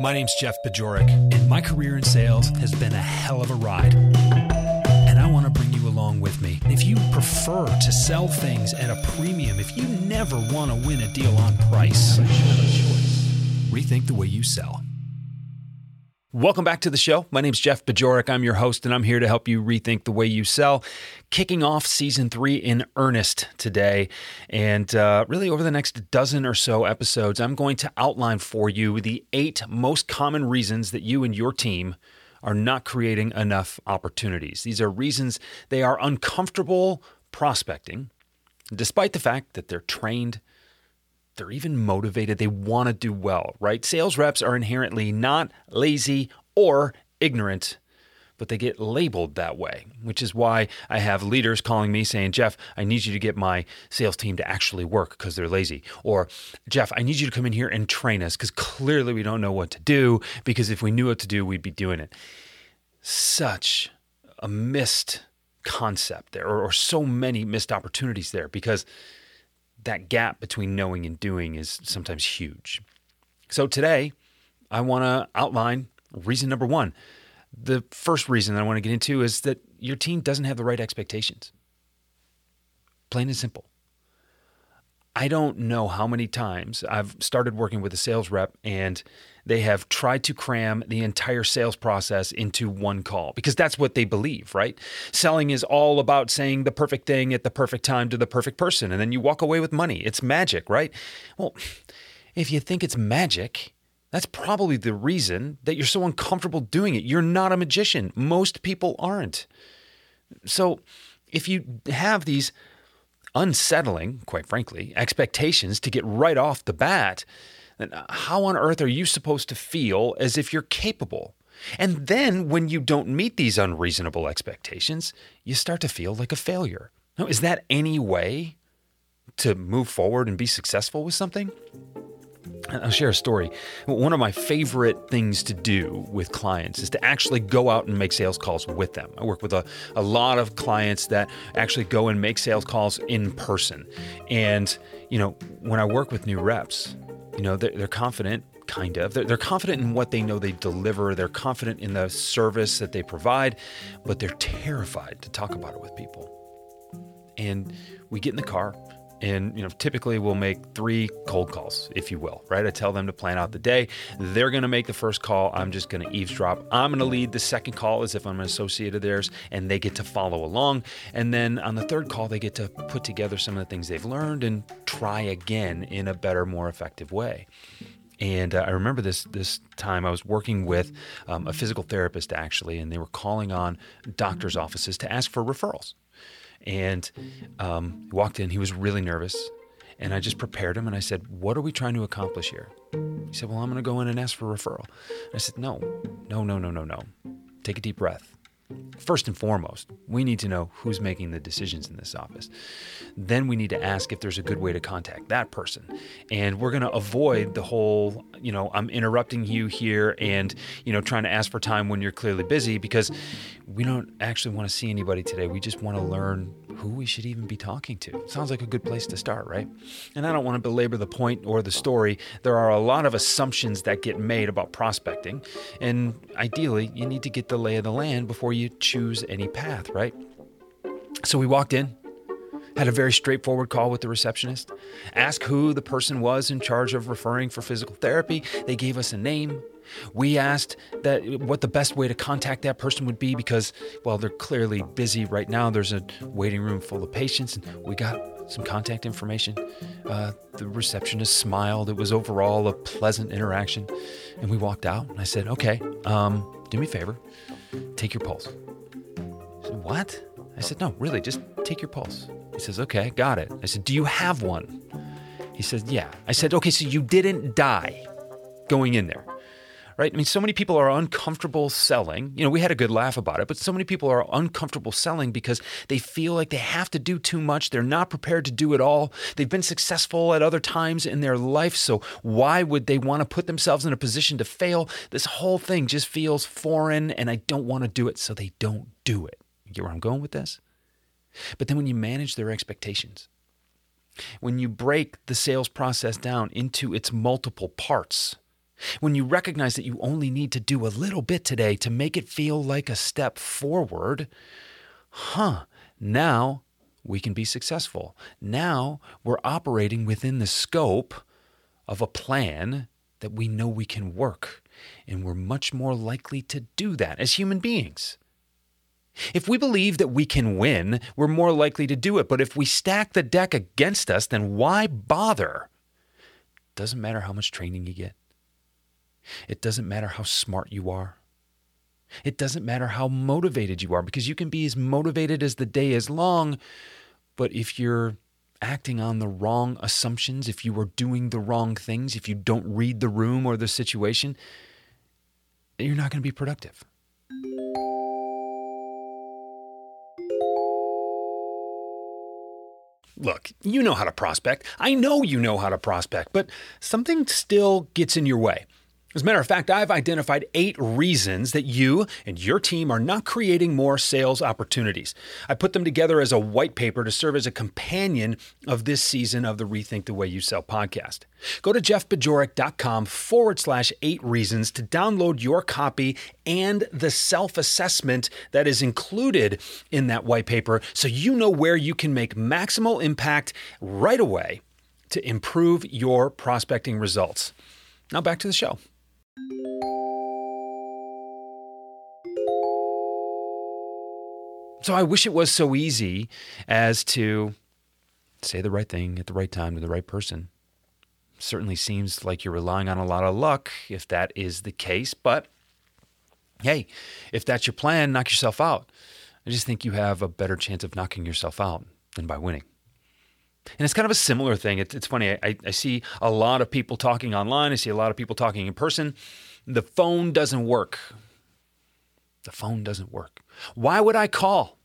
My name's Jeff Bajorek, and my career in sales has been a hell of a ride. And I want to bring you along with me. If you prefer to sell things at a premium, if you never want to win a deal on price, rethink the way you sell. Welcome back to the show. My name is Jeff Bajorek. I'm your host, and I'm here to help you rethink the way you sell. Kicking off season three in earnest today. And uh, really, over the next dozen or so episodes, I'm going to outline for you the eight most common reasons that you and your team are not creating enough opportunities. These are reasons they are uncomfortable prospecting, despite the fact that they're trained they're even motivated. They want to do well, right? Sales reps are inherently not lazy or ignorant, but they get labeled that way, which is why I have leaders calling me saying, Jeff, I need you to get my sales team to actually work because they're lazy. Or, Jeff, I need you to come in here and train us because clearly we don't know what to do because if we knew what to do, we'd be doing it. Such a missed concept there, or, or so many missed opportunities there because that gap between knowing and doing is sometimes huge. So today, I want to outline reason number one. The first reason that I want to get into is that your team doesn't have the right expectations. Plain and simple. I don't know how many times I've started working with a sales rep and they have tried to cram the entire sales process into one call because that's what they believe, right? Selling is all about saying the perfect thing at the perfect time to the perfect person, and then you walk away with money. It's magic, right? Well, if you think it's magic, that's probably the reason that you're so uncomfortable doing it. You're not a magician. Most people aren't. So if you have these unsettling, quite frankly, expectations to get right off the bat, then how on earth are you supposed to feel as if you're capable? And then when you don't meet these unreasonable expectations, you start to feel like a failure. Now, is that any way to move forward and be successful with something? I'll share a story. One of my favorite things to do with clients is to actually go out and make sales calls with them. I work with a, a lot of clients that actually go and make sales calls in person. And, you know, when I work with new reps, you know, they're, they're confident, kind of. They're, they're confident in what they know they deliver, they're confident in the service that they provide, but they're terrified to talk about it with people. And we get in the car and you know typically we'll make three cold calls if you will right? I tell them to plan out the day. They're going to make the first call. I'm just going to eavesdrop. I'm going to lead the second call as if i'm an associate of theirs and they get to follow along. And then on the third call they get to put together some of the things they've learned and try again in a better more effective way. And uh, I remember this this time I was working with um, a physical therapist actually, and they were calling on doctors' offices to ask for referrals. And um, he walked in, he was really nervous. And I just prepared him and I said, What are we trying to accomplish here? He said, Well, I'm going to go in and ask for referral. I said, No, no, no, no, no, no. Take a deep breath. First and foremost, we need to know who's making the decisions in this office. Then we need to ask if there's a good way to contact that person. And we're going to avoid the whole, you know, I'm interrupting you here and, you know, trying to ask for time when you're clearly busy because we don't actually want to see anybody today. We just want to learn who we should even be talking to. Sounds like a good place to start, right? And I don't want to belabor the point or the story. There are a lot of assumptions that get made about prospecting. And ideally, you need to get the lay of the land before you choose any path, right? So we walked in Had a very straightforward call with the receptionist. Asked who the person was in charge of referring for physical therapy. They gave us a name. We asked that what the best way to contact that person would be because, well, they're clearly busy right now. There's a waiting room full of patients, and we got some contact information. Uh, the receptionist smiled. It was overall a pleasant interaction, and we walked out. And I said, "Okay, um, do me a favor, take your pulse." I said, "What?" I said, "No, really, just take your pulse." He says, "Okay, got it." I said, "Do you have one?" He says, "Yeah." I said, "Okay, so you didn't die going in there." Right? I mean, so many people are uncomfortable selling. You know, we had a good laugh about it, but so many people are uncomfortable selling because they feel like they have to do too much. They're not prepared to do it all. They've been successful at other times in their life. So why would they want to put themselves in a position to fail? This whole thing just feels foreign and I don't want to do it. So they don't do it. You get where I'm going with this? But then when you manage their expectations, when you break the sales process down into its multiple parts, when you recognize that you only need to do a little bit today to make it feel like a step forward, huh, now we can be successful. Now we're operating within the scope of a plan that we know we can work. And we're much more likely to do that as human beings. If we believe that we can win, we're more likely to do it. But if we stack the deck against us, then why bother? Doesn't matter how much training you get. It doesn't matter how smart you are. It doesn't matter how motivated you are because you can be as motivated as the day is long, but if you're acting on the wrong assumptions, if you are doing the wrong things, if you don't read the room or the situation, you're not going to be productive. Look, you know how to prospect. I know you know how to prospect, but something still gets in your way. As a matter of fact, I've identified eight reasons that you and your team are not creating more sales opportunities. I put them together as a white paper to serve as a companion of this season of the Rethink the Way You Sell podcast. Go to jeffbajorek.com forward slash eight reasons to download your copy and the self assessment that is included in that white paper so you know where you can make maximal impact right away to improve your prospecting results. Now back to the show. So I wish it was so easy as to say the right thing at the right time to the right person. Certainly seems like you're relying on a lot of luck if that is the case, but hey, if that's your plan, knock yourself out. I just think you have a better chance of knocking yourself out than by winning. And it's kind of a similar thing. It's, it's funny. I, I see a lot of people talking online. I see a lot of people talking in person. The phone doesn't work. The phone doesn't work. Why would I call?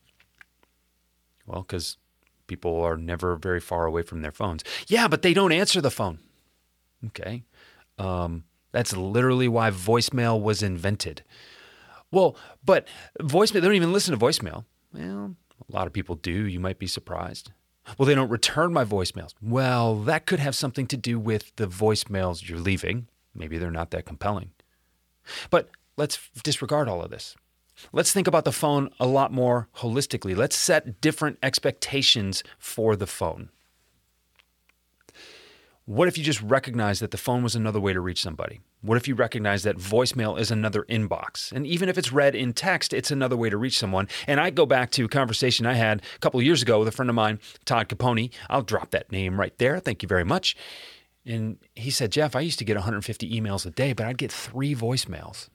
Well, because people are never very far away from their phones. Yeah, but they don't answer the phone. Okay. Um, that's literally why voicemail was invented. Well, but voicemail, they don't even listen to voicemail. Well, a lot of people do. You might be surprised. Well, they don't return my voicemails. Well, that could have something to do with the voicemails you're leaving. Maybe they're not that compelling. But let's disregard all of this. Let's think about the phone a lot more holistically. Let's set different expectations for the phone. What if you just recognize that the phone was another way to reach somebody? What if you recognize that voicemail is another inbox? And even if it's read in text, it's another way to reach someone. And I go back to a conversation I had a couple of years ago with a friend of mine, Todd Caponi. I'll drop that name right there. Thank you very much. And he said, Jeff, I used to get 150 emails a day, but I'd get three voicemails.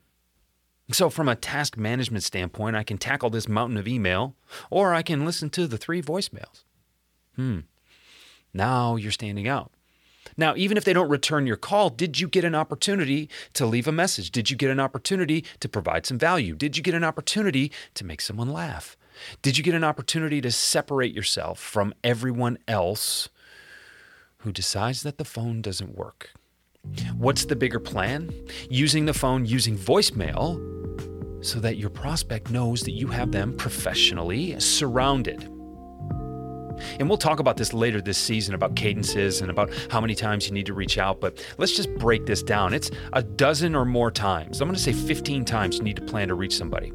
So, from a task management standpoint, I can tackle this mountain of email or I can listen to the three voicemails. Hmm. Now you're standing out. Now, even if they don't return your call, did you get an opportunity to leave a message? Did you get an opportunity to provide some value? Did you get an opportunity to make someone laugh? Did you get an opportunity to separate yourself from everyone else who decides that the phone doesn't work? What's the bigger plan? Using the phone, using voicemail, so that your prospect knows that you have them professionally surrounded. And we'll talk about this later this season about cadences and about how many times you need to reach out, but let's just break this down. It's a dozen or more times. I'm going to say 15 times you need to plan to reach somebody.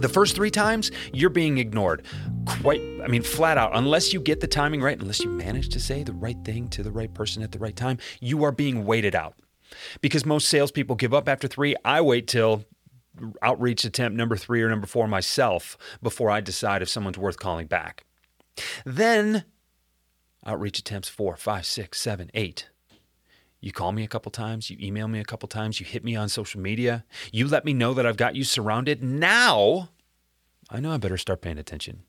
The first three times, you're being ignored. Quite, I mean, flat out. Unless you get the timing right, unless you manage to say the right thing to the right person at the right time, you are being waited out. Because most salespeople give up after three. I wait till outreach attempt number three or number four myself before I decide if someone's worth calling back. Then outreach attempts four, five, six, seven, eight. You call me a couple times, you email me a couple times, you hit me on social media, you let me know that I've got you surrounded. Now, I know I better start paying attention.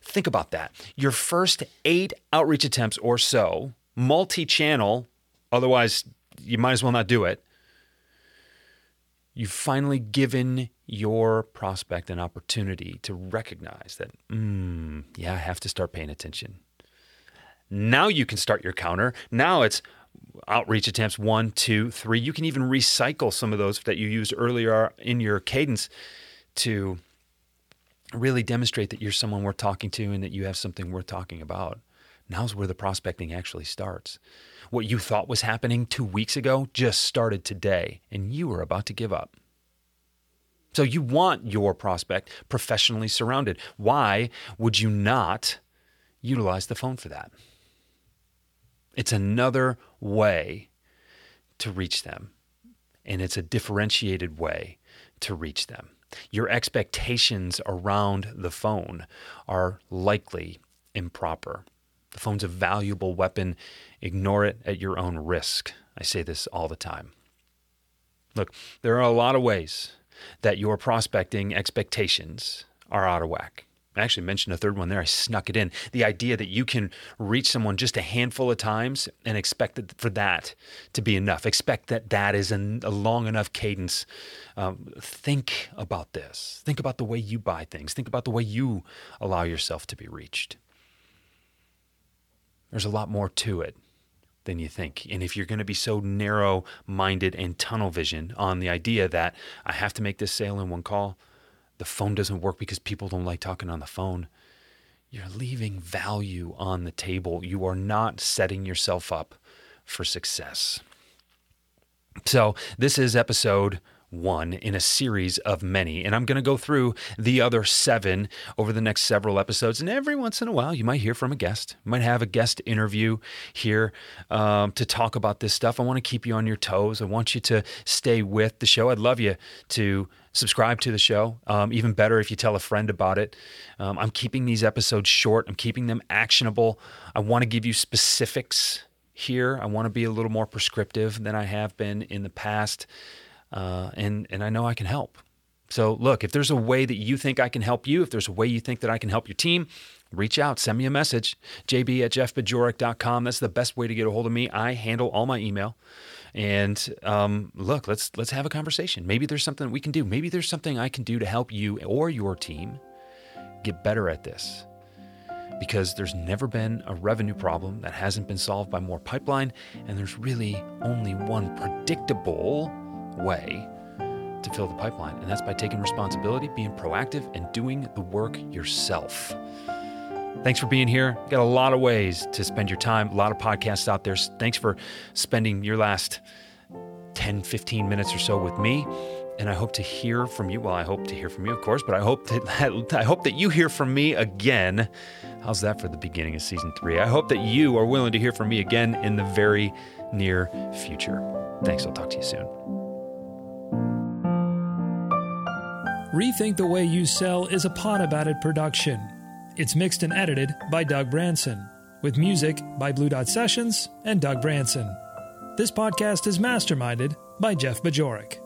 Think about that. Your first eight outreach attempts or so, multi channel, otherwise, you might as well not do it. You've finally given your prospect an opportunity to recognize that, mm, yeah, I have to start paying attention. Now you can start your counter. Now it's outreach attempts one, two, three. You can even recycle some of those that you used earlier in your cadence to really demonstrate that you're someone worth talking to and that you have something worth talking about. Now's where the prospecting actually starts. What you thought was happening two weeks ago just started today, and you are about to give up. So you want your prospect professionally surrounded. Why would you not utilize the phone for that? It's another way to reach them, and it's a differentiated way to reach them. Your expectations around the phone are likely improper. The phone's a valuable weapon. Ignore it at your own risk. I say this all the time. Look, there are a lot of ways that your prospecting expectations are out of whack. I actually mentioned a third one there. I snuck it in. The idea that you can reach someone just a handful of times and expect that for that to be enough. Expect that that is an, a long enough cadence. Um, think about this. Think about the way you buy things. Think about the way you allow yourself to be reached. There's a lot more to it than you think. And if you're going to be so narrow minded and tunnel vision on the idea that I have to make this sale in one call, the phone doesn't work because people don't like talking on the phone, you're leaving value on the table. You are not setting yourself up for success. So, this is episode one in a series of many. And I'm going to go through the other seven over the next several episodes. And every once in a while, you might hear from a guest. You might have a guest interview here um, to talk about this stuff. I want to keep you on your toes. I want you to stay with the show. I'd love you to subscribe to the show. Um, even better if you tell a friend about it. Um, I'm keeping these episodes short, I'm keeping them actionable. I want to give you specifics here. I want to be a little more prescriptive than I have been in the past uh, and and I know I can help. So look, if there's a way that you think I can help you, if there's a way you think that I can help your team, reach out, send me a message, jb at jeffbajorek.com. That's the best way to get a hold of me. I handle all my email. And um, look, let's let's have a conversation. Maybe there's something we can do. Maybe there's something I can do to help you or your team get better at this. Because there's never been a revenue problem that hasn't been solved by more pipeline, and there's really only one predictable way to fill the pipeline, and that's by taking responsibility, being proactive, and doing the work yourself. Thanks for being here. Got a lot of ways to spend your time, a lot of podcasts out there. Thanks for spending your last 10, 15 minutes or so with me. And I hope to hear from you. Well, I hope to hear from you, of course, but I hope that I hope that you hear from me again. How's that for the beginning of season three? I hope that you are willing to hear from me again in the very near future. Thanks. I'll talk to you soon. Rethink the Way You Sell is a Pod About It production. It's mixed and edited by Doug Branson, with music by Blue Dot Sessions and Doug Branson. This podcast is masterminded by Jeff Bajorek.